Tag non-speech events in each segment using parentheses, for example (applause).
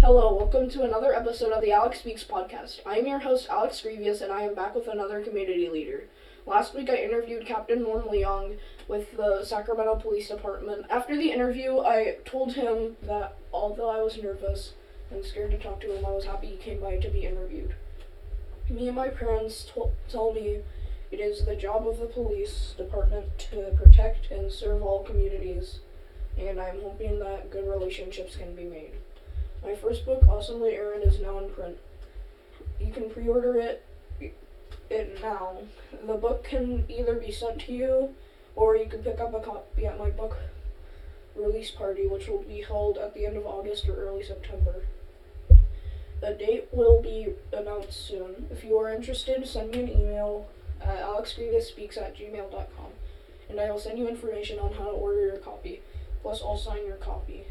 Hello, welcome to another episode of the Alex Speaks podcast. I am your host, Alex Grievous, and I am back with another community leader. Last week I interviewed Captain Norm Leong with the Sacramento Police Department. After the interview, I told him that although I was nervous and scared to talk to him, I was happy he came by to be interviewed. Me and my parents told tell me it is the job of the police department to protect and serve all communities, and I'm hoping that good relationships can be made. My first book, Awesomely Aaron, is now in print. You can pre-order it it now. The book can either be sent to you, or you can pick up a copy at my book release party, which will be held at the end of August or early September. The date will be announced soon. If you are interested, send me an email at alexgreevusspeaks at gmail.com, and I will send you information on how to order your copy. Plus, I'll sign your copy.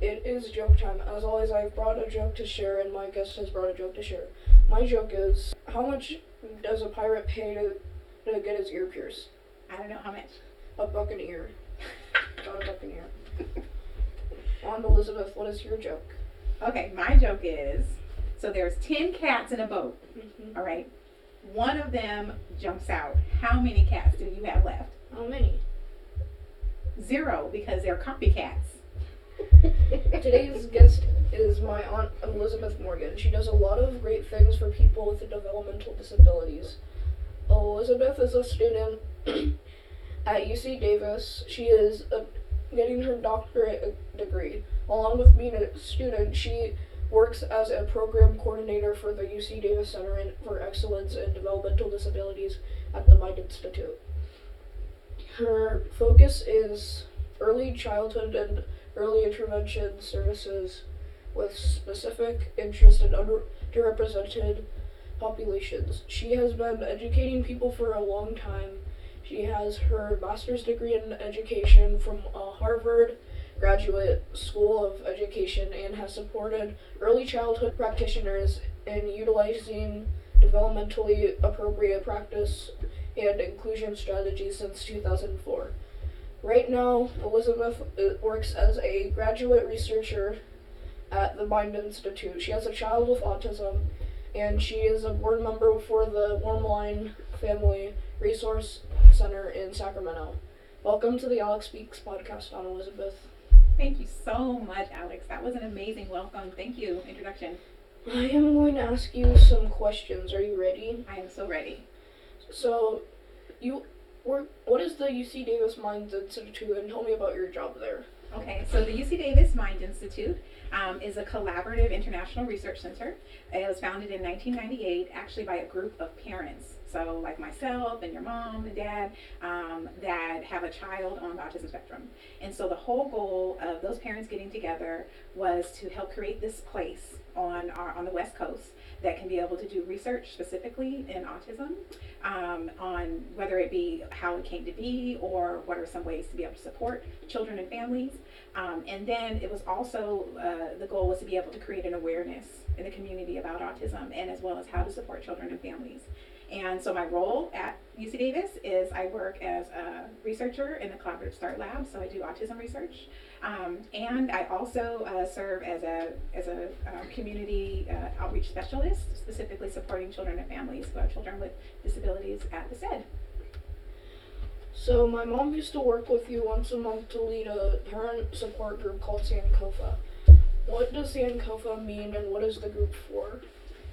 It is joke time. As always, I've brought a joke to share, and my guest has brought a joke to share. My joke is how much does a pirate pay to, to get his ear pierced? I don't know how much. A buck an ear. Got a buck an ear. Elizabeth, what is your joke? Okay, my joke is so there's 10 cats in a boat, Mm-hmm. all right? One of them jumps out. How many cats do you have left? How many? Zero, because they're copycats. Today's guest is my aunt Elizabeth Morgan. She does a lot of great things for people with developmental disabilities. Elizabeth is a student (clears throat) at UC Davis. She is uh, getting her doctorate degree. Along with being a student, she works as a program coordinator for the UC Davis Center for Excellence in Developmental Disabilities at the Mind Institute. Her focus is early childhood and early intervention services with specific interest in underrepresented populations. She has been educating people for a long time. She has her master's degree in education from Harvard Graduate School of Education and has supported early childhood practitioners in utilizing developmentally appropriate practice and inclusion strategies since 2004. Right now, Elizabeth works as a graduate researcher at the Mind Institute. She has a child with autism, and she is a board member for the Warm Line Family Resource Center in Sacramento. Welcome to the Alex Speaks podcast on Elizabeth. Thank you so much, Alex. That was an amazing welcome. Thank you. Introduction. I am going to ask you some questions. Are you ready? I am so ready. So, you What is the UC Davis Mind Institute, and tell me about your job there. Okay, so the UC Davis Mind Institute um, is a collaborative international research center. It was founded in 1998, actually by a group of parents. So, like myself and your mom and dad, um, that have a child on the autism spectrum. And so, the whole goal of those parents getting together was to help create this place on our on the West Coast that can be able to do research specifically in autism um, on whether it be how it came to be or what are some ways to be able to support children and families. Um, and then it was also uh, the goal was to be able to create an awareness in the community about autism and as well as how to support children and families. And so my role at UC Davis is I work as a researcher in the Collaborative Start Lab, so I do autism research. Um, and I also uh, serve as a as a uh, community uh, outreach specialist, specifically supporting children and families who have children with disabilities at the CEDD. So my mom used to work with you once a month to lead a parent support group called Sankofa. What does Sankofa mean, and what is the group for?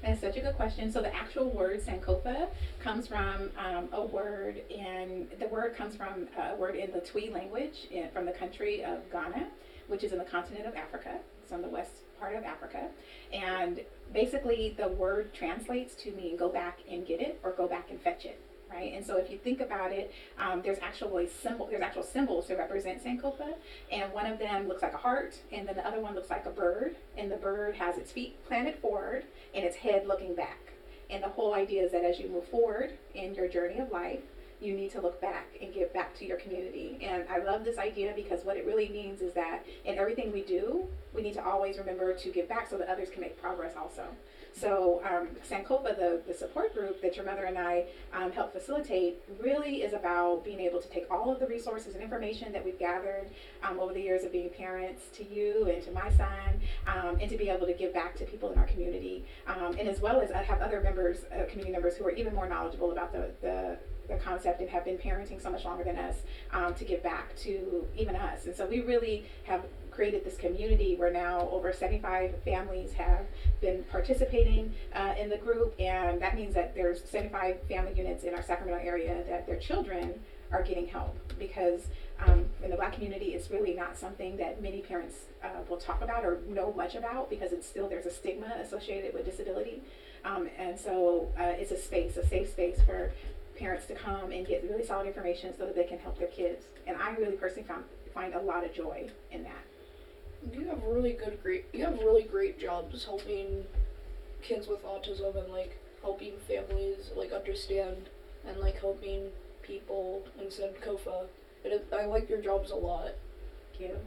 That's such a good question. So the actual word Sankofa comes from um, a word in the word comes from a word in the Twi language in, from the country of Ghana, which is in the continent of Africa. It's on the west part of Africa, and basically the word translates to mean go back and get it or go back and fetch it. Right, and so if you think about it, um, there's actually symbol, there's actual symbols to represent Sankofa, and one of them looks like a heart, and then the other one looks like a bird, and the bird has its feet planted forward and its head looking back. And the whole idea is that as you move forward in your journey of life, you need to look back and give back to your community. And I love this idea because what it really means is that in everything we do, we need to always remember to give back so that others can make progress also. So um, Sankofa, the, the support group that your mother and I um, help facilitate, really is about being able to take all of the resources and information that we've gathered um, over the years of being parents to you and to my son, um, and to be able to give back to people in our community. Um, and as well as I have other members, uh, community members, who are even more knowledgeable about the, the the concept and have been parenting so much longer than us um, to give back to even us. And so we really have created this community where now over 75 families have been participating uh, in the group, and that means that there's 75 family units in our Sacramento area that their children are getting help. Because um, in the black community it's really not something that many parents uh, will talk about or know much about because it's still there's a stigma associated with disability. Um, and so uh, it's a space a safe space for parents to come and get really solid information so that they can help their kids. And i really personally found, find a lot of joy in that You have really good, great. You have really great jobs helping kids with autism and like helping families like understand and like helping people in Sankofa. It is, I like your jobs a lot. Thank you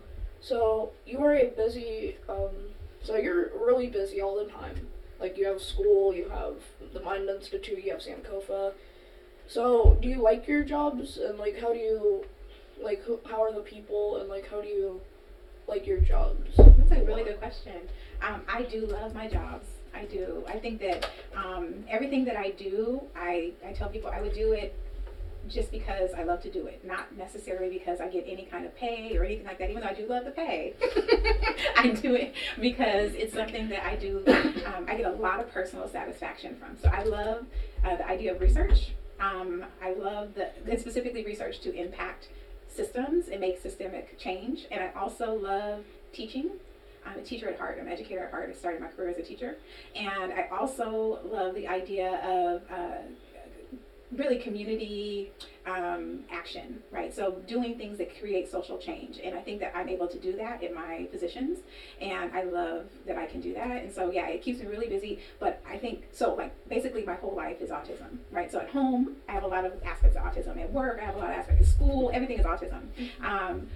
So you are a busy. Um, so you're really busy all the time. Like you have school, you have the Mind Institute, you have Sankofa. So do you like your jobs and like how do you, like who, how are the people and like how do you, like your jobs? That's a really good question. Um, I do love my jobs. I do. I think that um, everything that I do, I, I tell people I would do it just because I love to do it, not necessarily because I get any kind of pay or anything like that, even though I do love the pay. (laughs) I do it because it's something that I do, um, I get a lot of personal satisfaction from. So I love uh, the idea of research. Um, I love the, and specifically research to impact systems and make systemic change. And I also love teaching. I'm a teacher at heart. I'm an educator at heart. I started my career as a teacher. And I also love the idea of uh, really community um, action, right? So doing things that create social change. And I think that I'm able to do that in my positions. And I love that I can do that. And so, yeah, it keeps me really busy. But I think, so like basically my whole life is autism, right? So at home, I have a lot of aspects of autism. At work, I have a lot of aspects. At school, everything is autism. Um,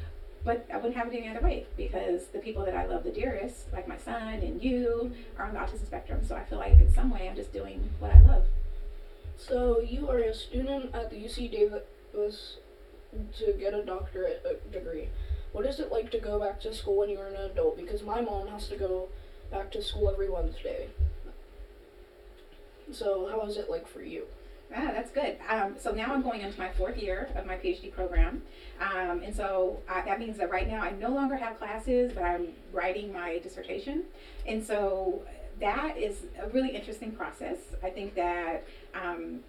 but I wouldn't have it any other way because the people that I love the dearest, like my son and you, are on the autism spectrum. So I feel like in some way I'm just doing what I love. So you are a student at the UC Davis to get a doctorate uh, degree. What is it like to go back to school when you're an adult? Because my mom has to go back to school every Wednesday. So how is it like for you? Ah, that's good. Um, so now I'm going into my fourth year of my PhD program. Um, and so uh, that means that right now I no longer have classes, but I'm writing my dissertation. And so that is a really interesting process. I think that um,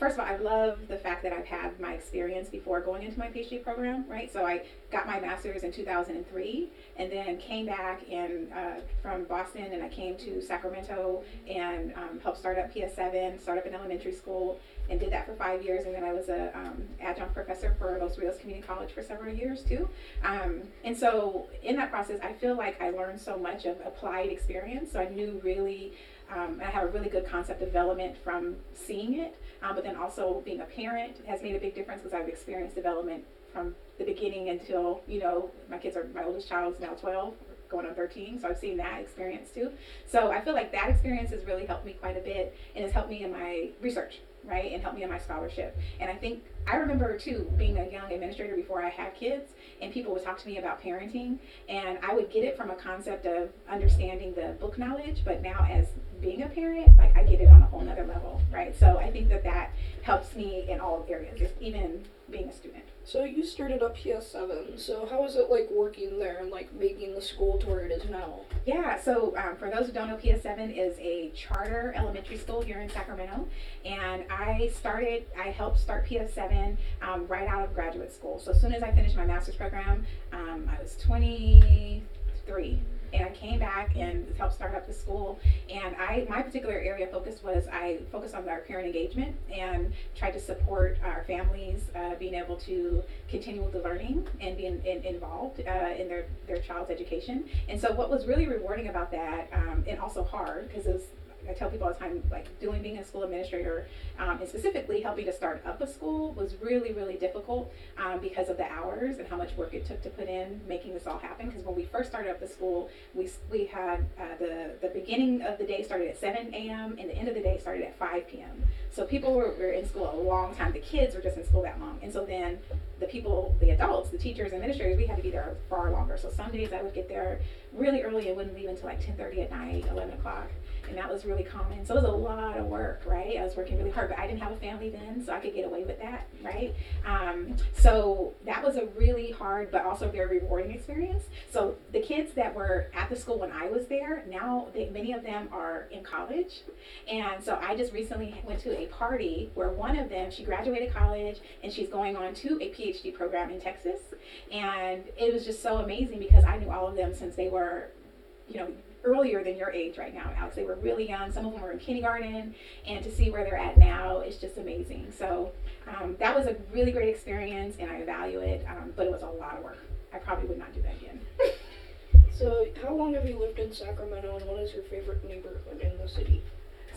first of all, I love the fact that I've had my experience before going into my PhD program, right? So I got my master's in 2003 and then came back and uh, from Boston and I came to Sacramento and um, helped start up PS7, start up an elementary school, and did that for five years. And then I was a um, adjunct professor for Los Rios Community College for several years too. Um, and so in that process, I feel like I learned so much of applied experience. So I knew really um, I have a really good concept development from seeing it, um, but then also being a parent has made a big difference because I've experienced development from the beginning until you know my kids are my oldest child is now 12 going on 13 so i've seen that experience too. So i feel like that experience has really helped me quite a bit and has helped me in my research right and helped me in my scholarship. And i think i remember too being a young administrator before i had kids and people would talk to me about parenting and i would get it from a concept of understanding the book knowledge but now as being a parent like i get it on a whole nother level right so i think that that helps me in all areas just even being a student So you started up PS7. So how is it like working there and like making the school to where it is now? Yeah, so um, for those who don't know, PS7 is a charter elementary school here in Sacramento. And I started, I helped start PS7 um, right out of graduate school. So as soon as I finished my master's program, um, I was 23. And I came back and helped start up the school. And I, my particular area of focus was I focused on our parent engagement and tried to support our families uh, being able to continue with the learning and being in, involved uh, in their, their child's education. And so what was really rewarding about that, um, and also hard because it was I tell people all the time, like doing being a school administrator, um, and specifically helping to start up a school was really, really difficult um, because of the hours and how much work it took to put in making this all happen. Because when we first started up the school, we we had uh, the the beginning of the day started at 7 a.m. and the end of the day started at 5 p.m. So people were, were in school a long time. The kids were just in school that long, and so then the people, the adults, the teachers, and administrators, we had to be there far longer. So some days I would get there really early and wouldn't leave until like 10:30 at night, 11 o'clock and that was really common. So it was a lot of work, right? I was working really hard, but I didn't have a family then, so I could get away with that, right? Um, so that was a really hard, but also very rewarding experience. So the kids that were at the school when I was there, now they, many of them are in college, and so I just recently went to a party where one of them she graduated college and she's going on to a PhD program in Texas, and it was just so amazing because I knew all of them since they were you know, earlier than your age right now, Alex. They were really young. Some of them were in kindergarten, and to see where they're at now is just amazing. So um, that was a really great experience, and I value it. Um, but it was a lot of work. I probably would not do that again. (laughs) so, how long have you lived in Sacramento, and what is your favorite neighborhood in the city?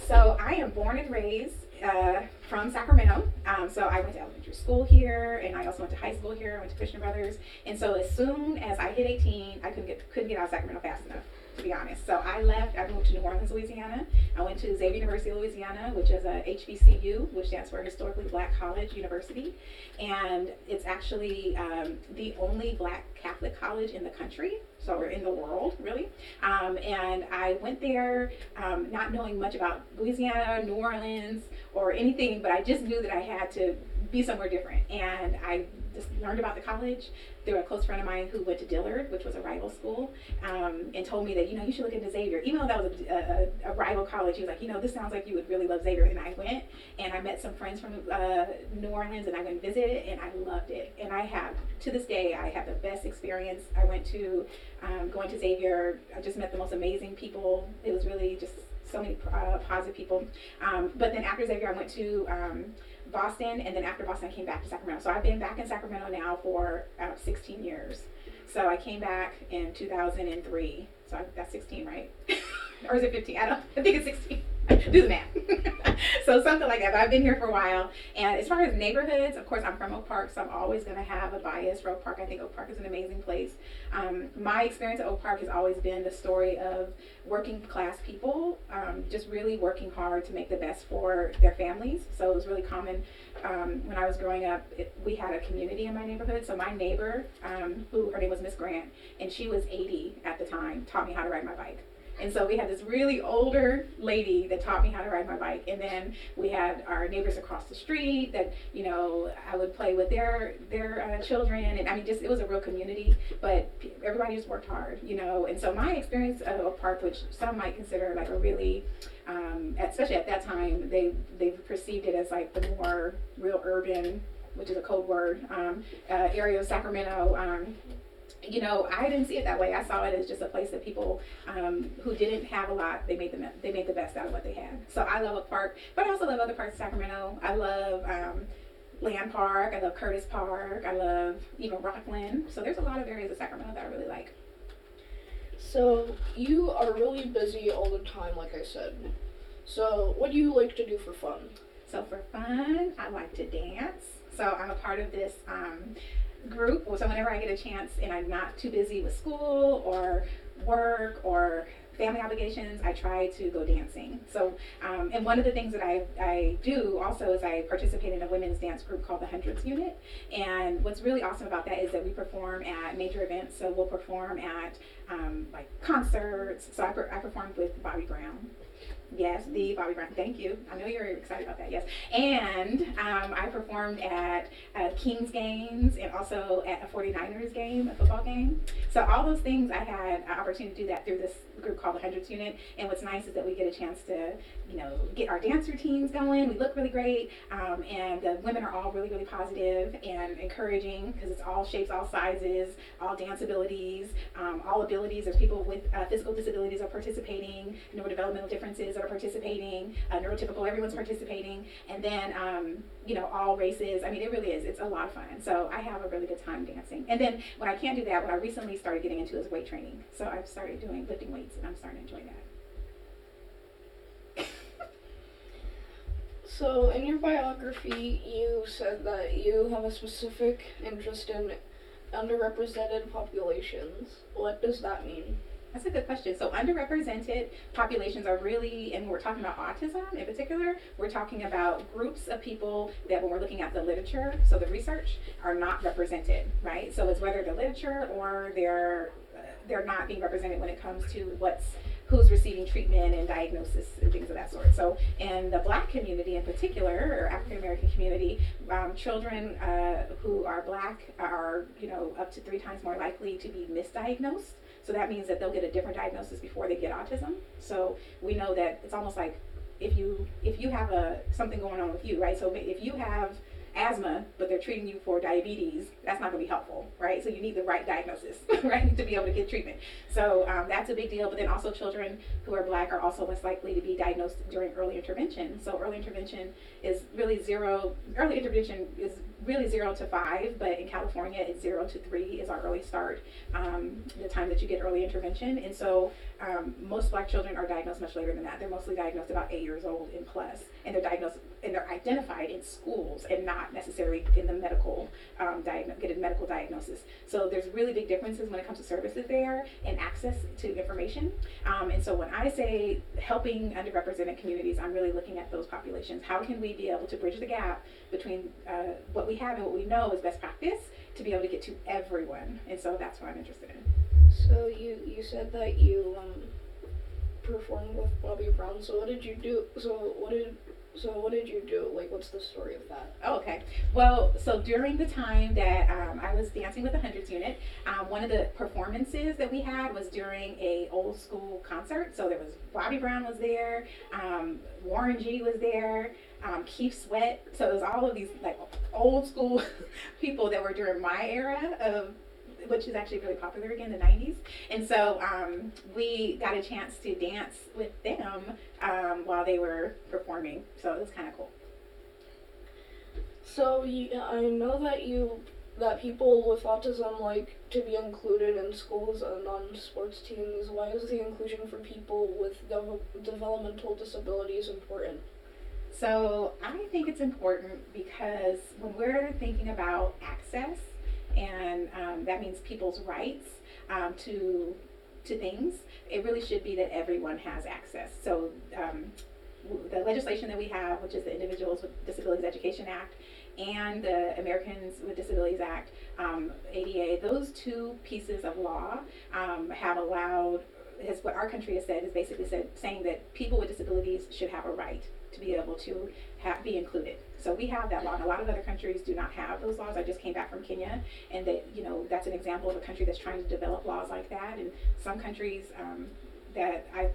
So I am born and raised uh, from Sacramento. Um, so I went to elementary school here, and I also went to high school here. I went to Christian Brothers. And so as soon as I hit 18, I couldn't get couldn't get out of Sacramento fast enough to be honest. So I left, I moved to New Orleans, Louisiana. I went to Xavier University of Louisiana, which is a HBCU, which stands for Historically Black College University. And it's actually um, the only black Catholic college in the country. So we're in the world, really. Um, and I went there um, not knowing much about Louisiana, New Orleans, or anything, but I just knew that I had to be somewhere different. And I just learned about the college through a close friend of mine who went to Dillard, which was a rival school, um, and told me that, you know, you should look into Xavier. Even though that was a, a, a, rival college, he was like, you know, this sounds like you would really love Xavier. And I went and I met some friends from uh, New Orleans and I went and visited and I loved it. And I have, to this day, I have the best experience. I went to, um, going to Xavier, I just met the most amazing people. It was really just so many uh, positive people. Um, but then after Xavier, I went to, um, Boston, and then after Boston, I came back to Sacramento. So I've been back in Sacramento now for about 16 years. So I came back in 2003. So I, that's 16, right? (laughs) or is it 15? I don't. I think it's 16. Do the math. (laughs) so something like that. But I've been here for a while. And as far as neighborhoods, of course, I'm from Oak Park, so I'm always going to have a bias for Oak Park. I think Oak Park is an amazing place. Um, my experience at Oak Park has always been the story of working class people, um, just really working hard to make the best for their families. So it was really common um, when I was growing up. It, we had a community in my neighborhood. So my neighbor, um, who her name was Miss Grant, and she was 80 at the time, taught me how to ride my bike. And so we had this really older lady that taught me how to ride my bike. And then we had our neighbors across the street that, you know, I would play with their their uh, children. And I mean, just it was a real community. But everybody just worked hard, you know. And so my experience of Oak Park, which some might consider like a really um, especially at that time, they they perceived it as like the more real urban, which is a code word, um, uh, area of Sacramento. Um, you know, I didn't see it that way. I saw it as just a place that people um, who didn't have a lot, they made the they made the best out of what they had. So I love Oak Park, but I also love other parts of Sacramento. I love um, Land Park. I love Curtis Park. I love even Rocklin. So there's a lot of areas of Sacramento that I really like. So you are really busy all the time, like I said. So what do you like to do for fun? So for fun, I like to dance. So I'm a part of this. Um, group. So whenever I get a chance and I'm not too busy with school or work or family obligations, I try to go dancing. So, um, and one of the things that I, I do also is I participate in a women's dance group called the Hundreds Unit. And what's really awesome about that is that we perform at major events. So we'll perform at um, like concerts. So I, per- I performed with Bobby Brown Yes, the Bobby Brown. Thank you. I know you're excited about that. Yes, and um, I performed at uh, Kings games and also at a 49ers game, a football game. So all those things I had an opportunity to do that through this group called the Hundreds Unit. And what's nice is that we get a chance to, you know, get our dance routines going. We look really great, um, and the women are all really, really positive and encouraging because it's all shapes, all sizes, all dance abilities, um, all abilities. There's people with uh, physical disabilities are participating, neurodevelopmental differences are participating, uh, neurotypical, everyone's participating, and then, um, you know, all races. I mean, it really is. It's a lot of fun. So I have a really good time dancing. And then when I can't do that, what I recently started getting into is weight training. So I've started doing lifting weights, and I'm starting to enjoy that. So, in your biography, you said that you have a specific interest in underrepresented populations. What does that mean? That's a good question. So underrepresented populations are really, and we're talking about autism in particular, we're talking about groups of people that when we're looking at the literature, so the research, are not represented, right? So it's whether the literature or they're they're not being represented when it comes to what's who's receiving treatment and diagnosis and things of that sort. So in the black community in particular, or African American community, um, children uh, who are black are, you know, up to three times more likely to be misdiagnosed so that means that they'll get a different diagnosis before they get autism. So we know that it's almost like if you if you have a something going on with you, right? So if you have asthma, but they're treating you for diabetes, that's not going to be helpful, right? So you need the right diagnosis, (laughs) right, to be able to get treatment. So um, that's a big deal. But then also children who are black are also less likely to be diagnosed during early intervention. So early intervention is really zero. Early intervention is really zero to five, but in California, it's zero to three is our early start, um, the time that you get early intervention. And so um, most black children are diagnosed much later than that. They're mostly diagnosed about eight years old and plus, and they're diagnosed and they're identified in schools and not necessarily in the medical um, diagno- get a medical diagnosis. So there's really big differences when it comes to services there and access to information. Um, and so when I say helping underrepresented communities, I'm really looking at those populations. How can we be able to bridge the gap between uh, what we have and what we know is best practice to be able to get to everyone? And so that's what I'm interested in. So you you said that you um, performed with Bobby Brown. So what did you do? So what did so what did you do? Like, what's the story of that? Oh, okay. Well, so during the time that um, I was dancing with the Hundreds Unit, um, one of the performances that we had was during a old school concert. So there was Bobby Brown was there, um, Warren G was there, um, Keith Sweat. So was all of these like old school (laughs) people that were during my era of which is actually really popular again in the 90s. And so um, we got a chance to dance with them um, while they were performing. So it was kind of cool. So you, I know that you that people with autism like to be included in schools and on sports teams. Why is the inclusion for people with de- developmental disabilities important? So I think it's important because when we're thinking about access and um, that means people's rights um, to to things. It really should be that everyone has access. So um, the legislation that we have, which is the Individuals with Disabilities Education Act and the Americans with Disabilities Act, um, ADA, those two pieces of law um, have allowed, has what our country has said is basically said saying that people with disabilities should have a right to be able to ha- be included. So we have that law, and a lot of other countries do not have those laws. I just came back from Kenya, and that you know that's an example of a country that's trying to develop laws like that. And some countries um, that I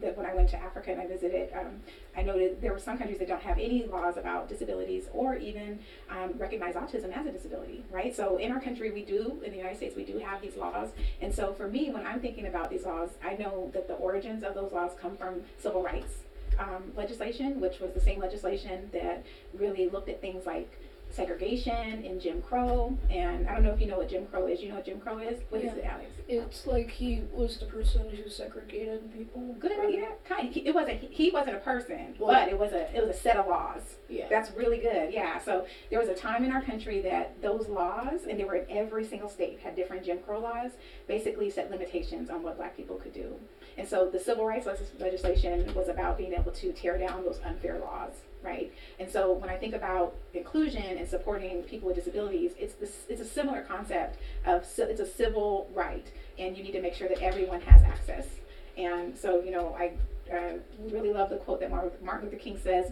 that when I went to Africa and I visited, um, I noted there were some countries that don't have any laws about disabilities or even um, recognize autism as a disability, right? So in our country, we do, in the United States, we do have these laws. And so for me, when I'm thinking about these laws, I know that the origins of those laws come from civil rights um, legislation, which was the same legislation that really looked at things like segregation and Jim Crow. And I don't know if you know what Jim Crow is. You know what Jim Crow is? What is it, Alex? It's like he was the person who segregated people. Good, yeah, kind. Of. It wasn't. He wasn't a person, well, but it was a it was a set of laws. Yeah, that's really good. Yeah. So there was a time in our country that those laws, and they were in every single state, had different Jim Crow laws. Basically, set limitations on what Black people could do. And so the civil rights legislation was about being able to tear down those unfair laws, right? And so when I think about inclusion and supporting people with disabilities, it's this it's a similar concept of it's a civil right, and you need to make sure that everyone has access. And so you know I uh, really love the quote that Martin Luther King says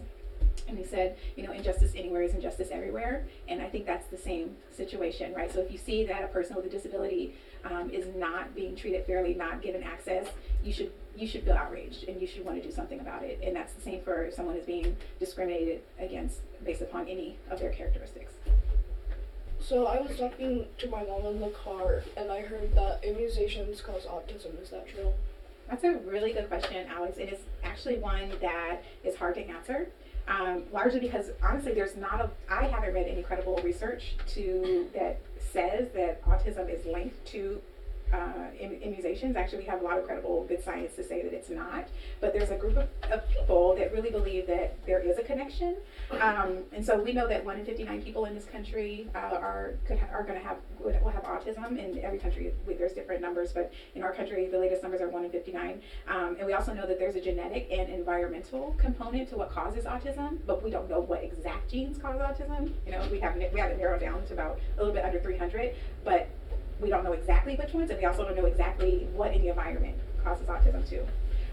and he said, you know, injustice anywhere is injustice everywhere. And I think that's the same situation, right? So if you see that a person with a disability um, is not being treated fairly, not given access, you should you should feel outraged and you should want to do something about it. And that's the same for someone is being discriminated against based upon any of their characteristics. So I was talking to my mom in the car, and I heard that immunizations cause autism. Is that true? That's a really good question, Alex. And It is actually one that is hard to answer. Um, largely because honestly, there's not a. I haven't read any credible research to that says that autism is linked to uh, im- immunizations. Actually, we have a lot of credible, good science to say that it's not. But there's a group of, of people that really believe that there is a connection. Um, and so we know that one in 59 people in this country uh, are ha- are going to have will have autism. In every country, there's different numbers, but in our country, the latest numbers are one in 59. Um, and we also know that there's a genetic and environmental component to what causes autism, but we don't know what exact genes cause autism. You know, we haven't we haven't narrowed down to about a little bit under 300, but we don't know exactly which ones, and we also don't know exactly what in the environment causes autism too.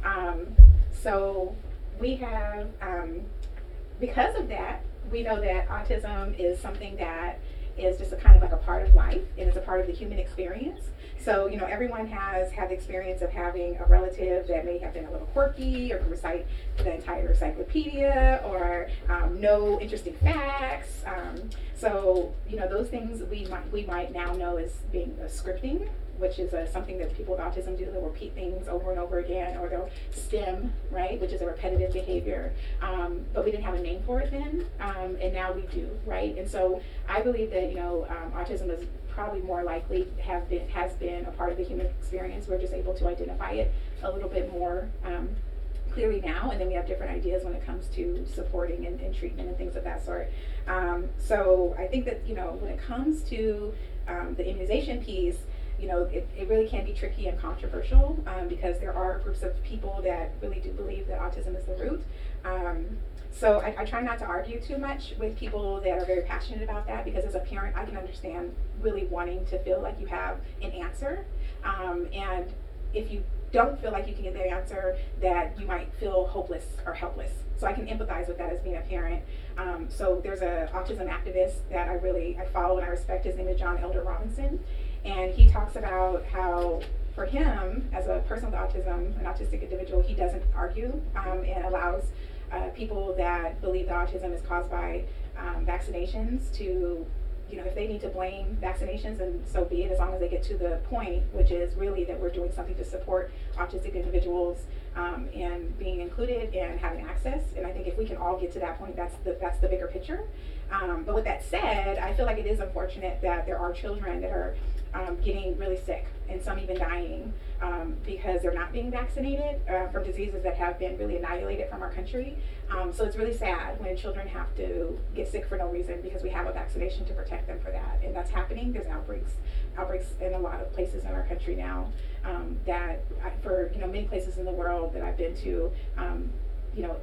Um, so we have, um, because of that, we know that autism is something that is just a kind of like a part of life and it's a part of the human experience. So, you know, everyone has had the experience of having a relative that may have been a little quirky or can recite the entire encyclopedia or um, know interesting facts. Um, so, you know, those things we might we might now know as being scripting, which is a, something that people with autism do. They'll repeat things over and over again, or they'll stim, right, which is a repetitive behavior. Um, but we didn't have a name for it then, um, and now we do, right? And so I believe that you know um, autism is probably more likely have been has been a part of the human experience. We're just able to identify it a little bit more um, clearly now, and then we have different ideas when it comes to supporting and, and treatment and things of that sort. Um, so I think that you know when it comes to um, the immunization piece, you know it, it really can be tricky and controversial um, because there are groups of people that really do believe that autism is the root. Um, so I, I try not to argue too much with people that are very passionate about that because as a parent, I can understand really wanting to feel like you have an answer. Um, and if you don't feel like you can get the answer, that you might feel hopeless or helpless. So I can empathize with that as being a parent. Um, so there's an autism activist that I really I follow and I respect. His name is John Elder Robison, and he talks about how for him as a person with autism, an autistic individual, he doesn't argue um, and allows uh, people that believe that autism is caused by um, vaccinations to, you know, if they need to blame vaccinations, and so be it, as long as they get to the point, which is really that we're doing something to support autistic individuals um, and being included and having access. And I think if we can all get to that point, that's the that's the bigger picture. Um, but with that said, I feel like it is unfortunate that there are children that are um, getting really sick and some even dying um, because they're not being vaccinated uh, from diseases that have been really annihilated from our country. Um, so it's really sad when children have to get sick for no reason because we have a vaccination to protect them for that, and that's happening. There's outbreaks, outbreaks in a lot of places in our country now. Um, that I, for you know many places in the world that I've been to, um, you know,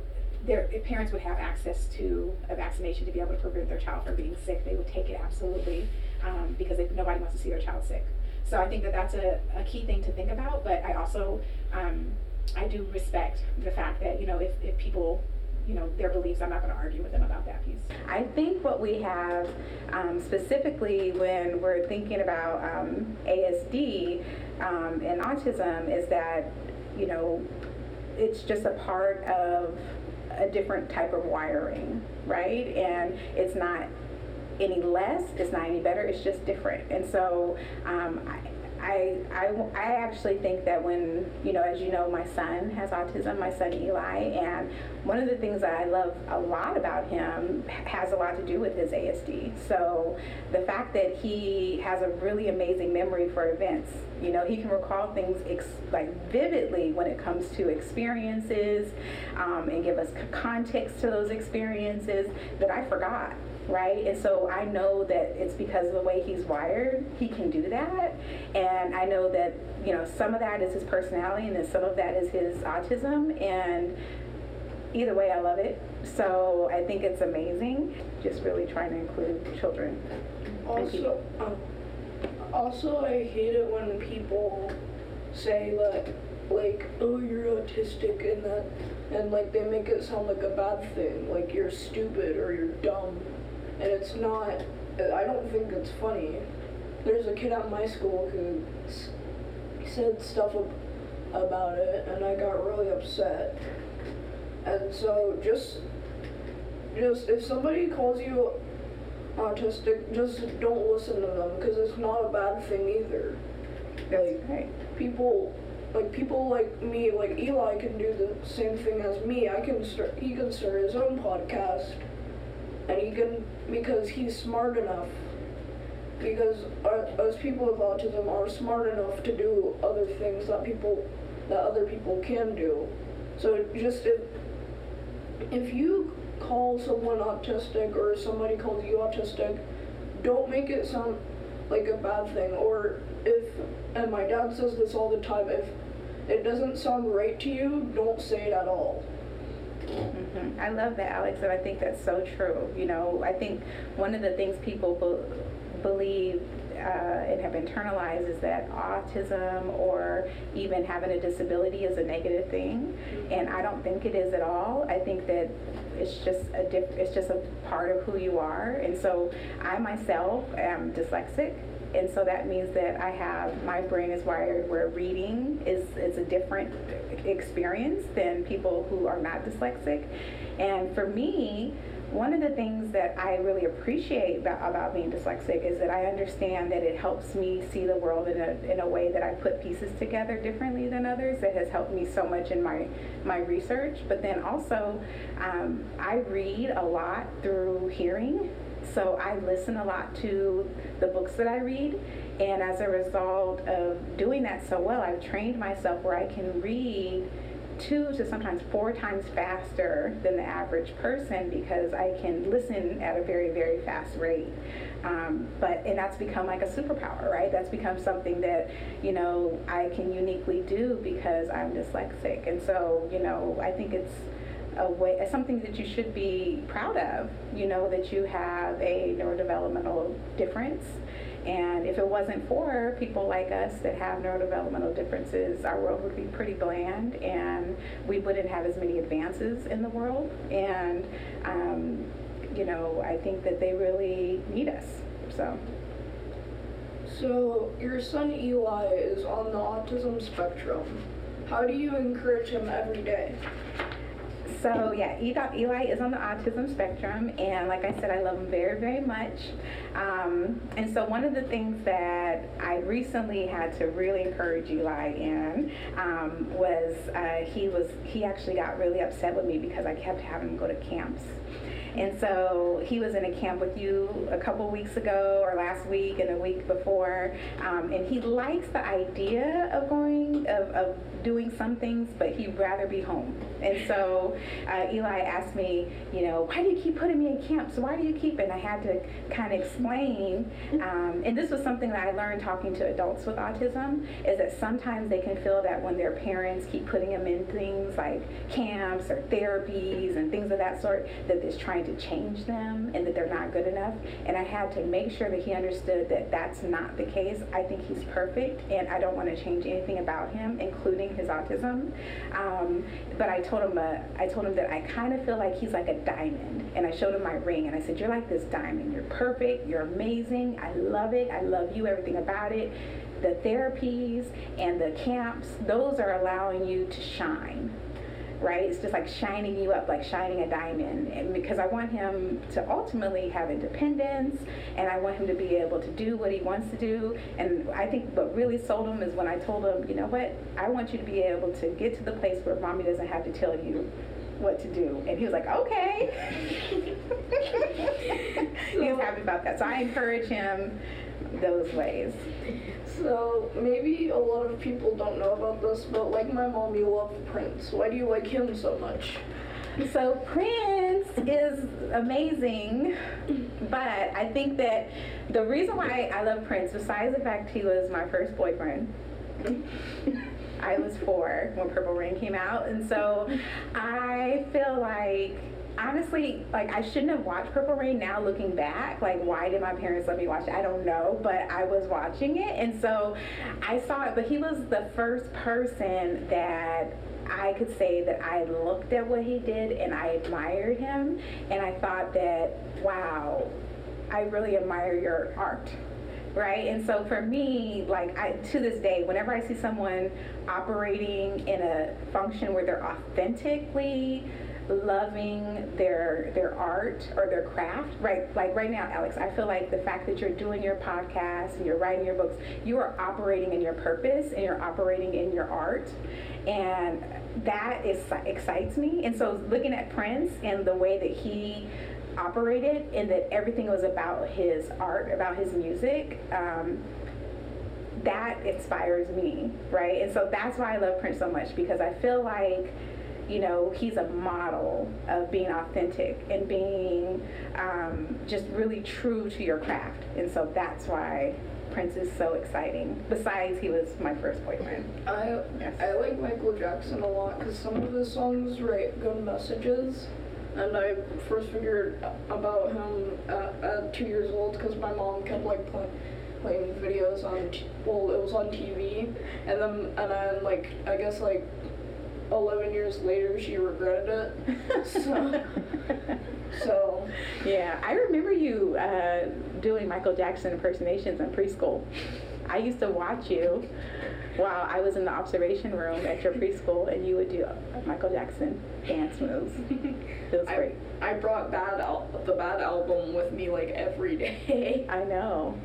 their parents would have access to a vaccination to be able to prevent their child from being sick, they would take it absolutely um, because they, nobody wants to see their child sick. So I think that that's a, a key thing to think about. But I also um, I do respect the fact that you know if, if people you know their beliefs i'm not going to argue with them about that piece i think what we have um, specifically when we're thinking about um, asd um, and autism is that you know it's just a part of a different type of wiring right and it's not any less it's not any better it's just different and so um, I, I, I, actually think that when, you know, as you know, my son has autism, my son Eli, and one of the things that I love a lot about him has a lot to do with his ASD. So the fact that he has a really amazing memory for events, you know, he can recall things ex- like vividly when it comes to experiences um, and give us context to those experiences that I forgot right? And so I know that it's because of the way he's wired, he can do that. And I know that, you know, some of that is his personality and then some of that is his autism. And either way, I love it. So I think it's amazing. Just really trying to include children. Also, um, also, I hate it when people say that, like, oh, you're autistic, and that, and like they make it sound like a bad thing, like you're stupid or you're dumb, and it's not. I don't think it's funny. There's a kid at my school who s- said stuff ab- about it, and I got really upset. And so just, just if somebody calls you autistic, just don't listen to them because it's not a bad thing either. Like Right. people, like people like me, like Eli can do the same thing as me. I can start. He can start his own podcast, and he can because he's smart enough because uh, us people with autism are smart enough to do other things that people that other people can do. So just if if you call someone autistic or somebody calls you autistic, don't make it sound like a bad thing. Or if and my dad says this all the time, if it doesn't sound right to you, don't say it at all. Mm-hmm. I love that, Alex, and I think that's so true. You know, I think one of the things people be- believe uh, and have internalized is that autism or even having a disability is a negative thing, and I don't think it is at all. I think that it's just a diff- it's just a part of who you are, and so I myself am dyslexic and so that means that I have my brain is wired where reading is is a different experience than people who are not dyslexic. And for me, one of the things that I really appreciate about, about being dyslexic is that I understand that it helps me see the world in a, in a way that I put pieces together differently than others. That has helped me so much in my, my research. But then also, um, I read a lot through hearing. So I listen a lot to the books that I read. And as a result of doing that so well, I've trained myself where I can read two to sometimes four times faster than the average person because I can listen at a very, very fast rate. Um, but and that's become like a superpower, right? That's become something that you know I can uniquely do because I'm dyslexic, and so you know I think it's a way something that you should be proud of. You know that you have a neurodevelopmental difference and if it wasn't for people like us that have neurodevelopmental differences, our world would be pretty bland and we wouldn't have as many advances in the world. And, um, you know, I think that they really need us. So. So, your son Eli is on the autism spectrum. How do you encourage him every day? So yeah, Eli is on the autism spectrum, and like I said, I love him very, very much. Um, and so one of the things that I recently had to really encourage Eli in um, was uh, he was he actually got really upset with me because I kept having him go to camps. And so he was in a camp with you a couple weeks ago, or last week, and a week before. Um, and he likes the idea of going, of, of doing some things, but he'd rather be home. And so uh, Eli asked me, you know, why do you keep putting me in camps? Why do you keep? It? And I had to kind of explain. Um, and this was something that I learned talking to adults with autism, is that sometimes they can feel that when their parents keep putting them in things like camps or therapies and things of that sort, that it's trying to change them and that they're not good enough. And I had to make sure that he understood that that's not the case. I think he's perfect, and I don't want to change anything about him, including his autism. Um, but I told him, uh, I told him that I kind of feel like he's like a diamond, and I showed him my ring, and I said, "You're like this diamond. You're perfect. You're amazing. I love it. I love you. Everything about it." The therapies and the camps, those are allowing you to shine right? It's just like shining you up, like shining a diamond. And because I want him to ultimately have independence and I want him to be able to do what he wants to do. And I think what really sold him is when I told him, you know what, I want you to be able to get to the place where mommy doesn't have to tell you what to do. And he was like, okay. (laughs) he was happy about that. So I encourage him those ways. So maybe a lot of people don't know about this, but like my mom, you love Prince. Why do you like him so much? So Prince is amazing, but I think that the reason why I love Prince, besides the fact he was my first boyfriend, I was four when Purple Rain came out, and so I feel like honestly, like I shouldn't have watched Purple Rain now looking back. Like, why did my parents let me watch it? I don't know, but I was watching it. And so I saw it, but he was the first person that I could say that I looked at what he did and I admired him. And I thought that, wow, I really admire your art right? And so for me like I, to this day whenever i see someone operating in a function where they're authentically loving their their art or their craft right like right now alex i feel like the fact that you're doing your podcast and you're writing your books you are operating in your purpose and you're operating in your art. And that is excites me. And so looking at prince and the way that he operated and that everything was about his art, about his music. Um, that inspires me, right? And so that's why I love Prince so much because I feel like, you know, he's a model of being authentic and being um, just really true to your craft. And so that's why Prince is so exciting. Besides, he was my first boyfriend. I Yes. I like Michael Jackson a lot because some of his songs write good messages. And I first figured about him at, at two years old because my mom kept like play, playing videos on t- well it was on TV and then and then like I guess like eleven years later she regretted it. (laughs) so so Yeah, I remember you uh, doing Michael Jackson impersonations in preschool. I used to watch you while I was in the observation room at your preschool, and you would do Michael Jackson dance moves. It was I, great. I brought bad al- the bad album with me like every day. (laughs) I know.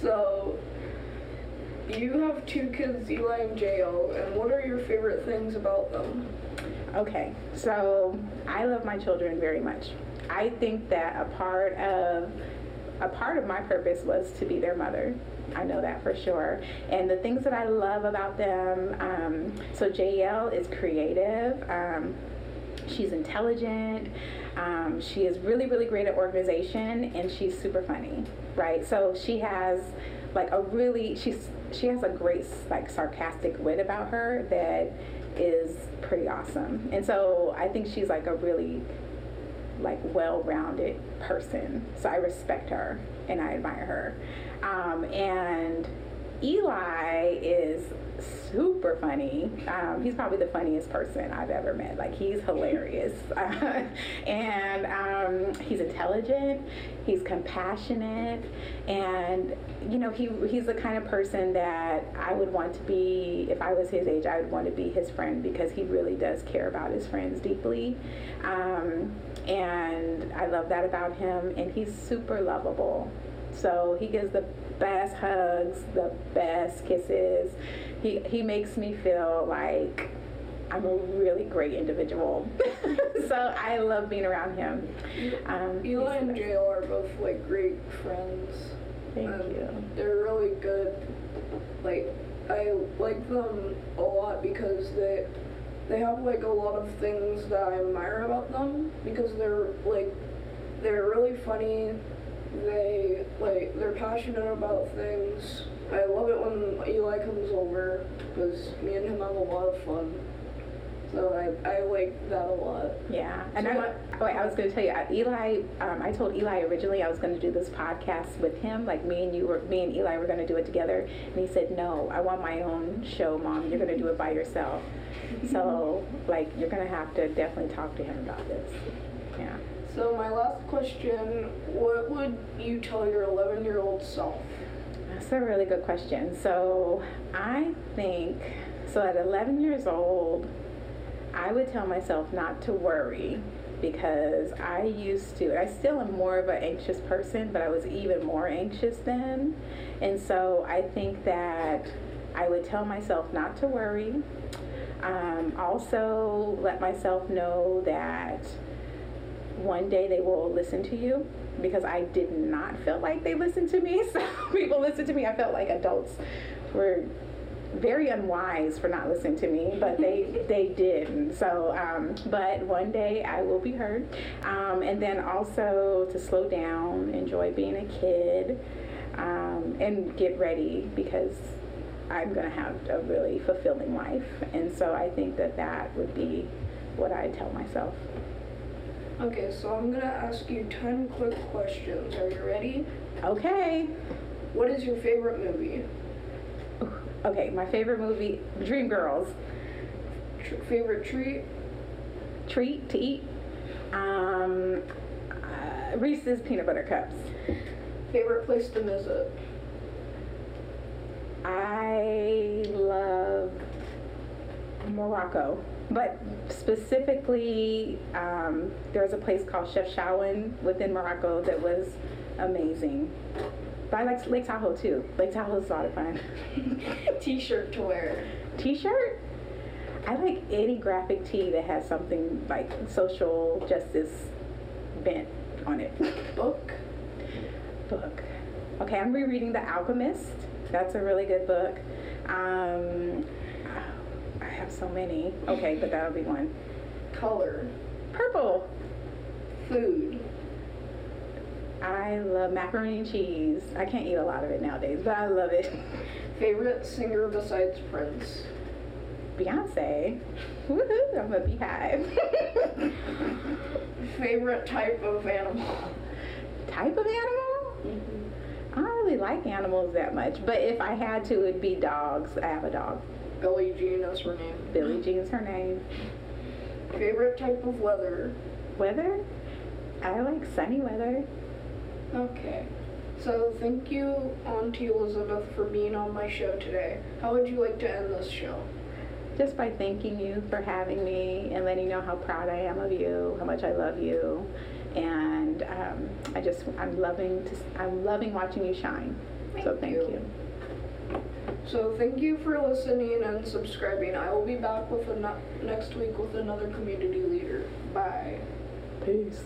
So, you have two kids, Eli and Jo, and what are your favorite things about them? Okay, so I love my children very much. I think that a part of a part of my purpose was to be their mother. I know that for sure. And the things that I love about them, um, so JL is creative. Um, she's intelligent. Um, she is really, really great at organization, and she's super funny, right? So she has like a really she's she has a great like sarcastic wit about her that is pretty awesome. And so I think she's like a really like well-rounded person. So I respect her and I admire her. Um, and Eli is super funny. Um, he's probably the funniest person I've ever met. Like he's hilarious, (laughs) and um, he's intelligent. He's compassionate, and you know he he's the kind of person that I would want to be if I was his age. I would want to be his friend because he really does care about his friends deeply. Um, and I love that about him. And he's super lovable. So he gives the best hugs, the best kisses. He he makes me feel like I'm a really great individual. (laughs) so I love being around him. Um, he's and. Jo are both like great friends. Thank Um, you. They're really good. Like I like them a lot because they they have like a lot of things that I admire about them because they're like they're really funny. They like they're passionate about things. I love it when Eli comes over because me and him have a lot of fun. So I, I like that a lot. Yeah, and So I, what- oh, wait, I was going to tell you, Eli. Um, I told Eli originally I was going to do this podcast with him, like me and you were, me and Eli were going to do it together, and he said, "No, I want my own show, Mom. You're going to do it by yourself." so, (laughs) like, you're going to have to definitely talk to him about this. Yeah. So my last question, what would you tell your 11 year old self? That's a really good question. So I think, so at 11 years old, I would tell myself not to worry because I used to, I still am more of an anxious person, but I was even more anxious then. And so I think that I would tell myself not to worry. Um, also, let myself know that one day they will listen to you because I did not feel like they listened to me. (laughs) So people listened to me. I felt like adults were very unwise for not listening to me, but they (laughs) they did. So, um, but one day I will be heard. Um, and then also to slow down, enjoy being a kid, um, and get ready because I'm gonna have a really fulfilling life. And so I think that that would be what I tell myself. Okay, so I'm gonna ask you 10 quick questions. Are you ready? Okay. What is your favorite movie? (sighs) Okay, my favorite movie, Dreamgirls. Tr- favorite treat? Treat to eat. Um, uh, Reese's peanut butter cups. Favorite place to visit? I love Morocco, but specifically, um, there's a place called Chefchaouen within Morocco that was amazing. But I like Lake Tahoe too. Lake Tahoe is a lot of fun. (laughs) T-shirt to wear. T-shirt. I like any graphic tee that has something like social justice bent on it. Book. book. Okay, I'm rereading The Alchemist. That's a really good book. Um, have so many. Okay, but that'll be one. Color. Purple. Food. I love macaroni and cheese. I can't eat a lot of it nowadays, but I love it. (laughs) Favorite singer besides Prince. Beyonce. Woohoo, I'm a Beyhive. (laughs) Favorite type of animal. Type of animal? Mm-hmm. I don't really like animals that much, but if I had to, it'd be dogs. I have a dog. Billie Jean is her name. Billie Jean's her name. Favorite type of weather. Weather? I like sunny weather. Okay. So thank you, Auntie Elizabeth, for being on my show today. How would you like to end this show? Just by thanking you for having me and letting you know how proud I am of you, how much I love you, and um, I just I'm loving to I'm loving watching you shine. so Thank thank you. you. So thank you for listening and subscribing. I will be back with a next week with another community leader. Bye. Peace.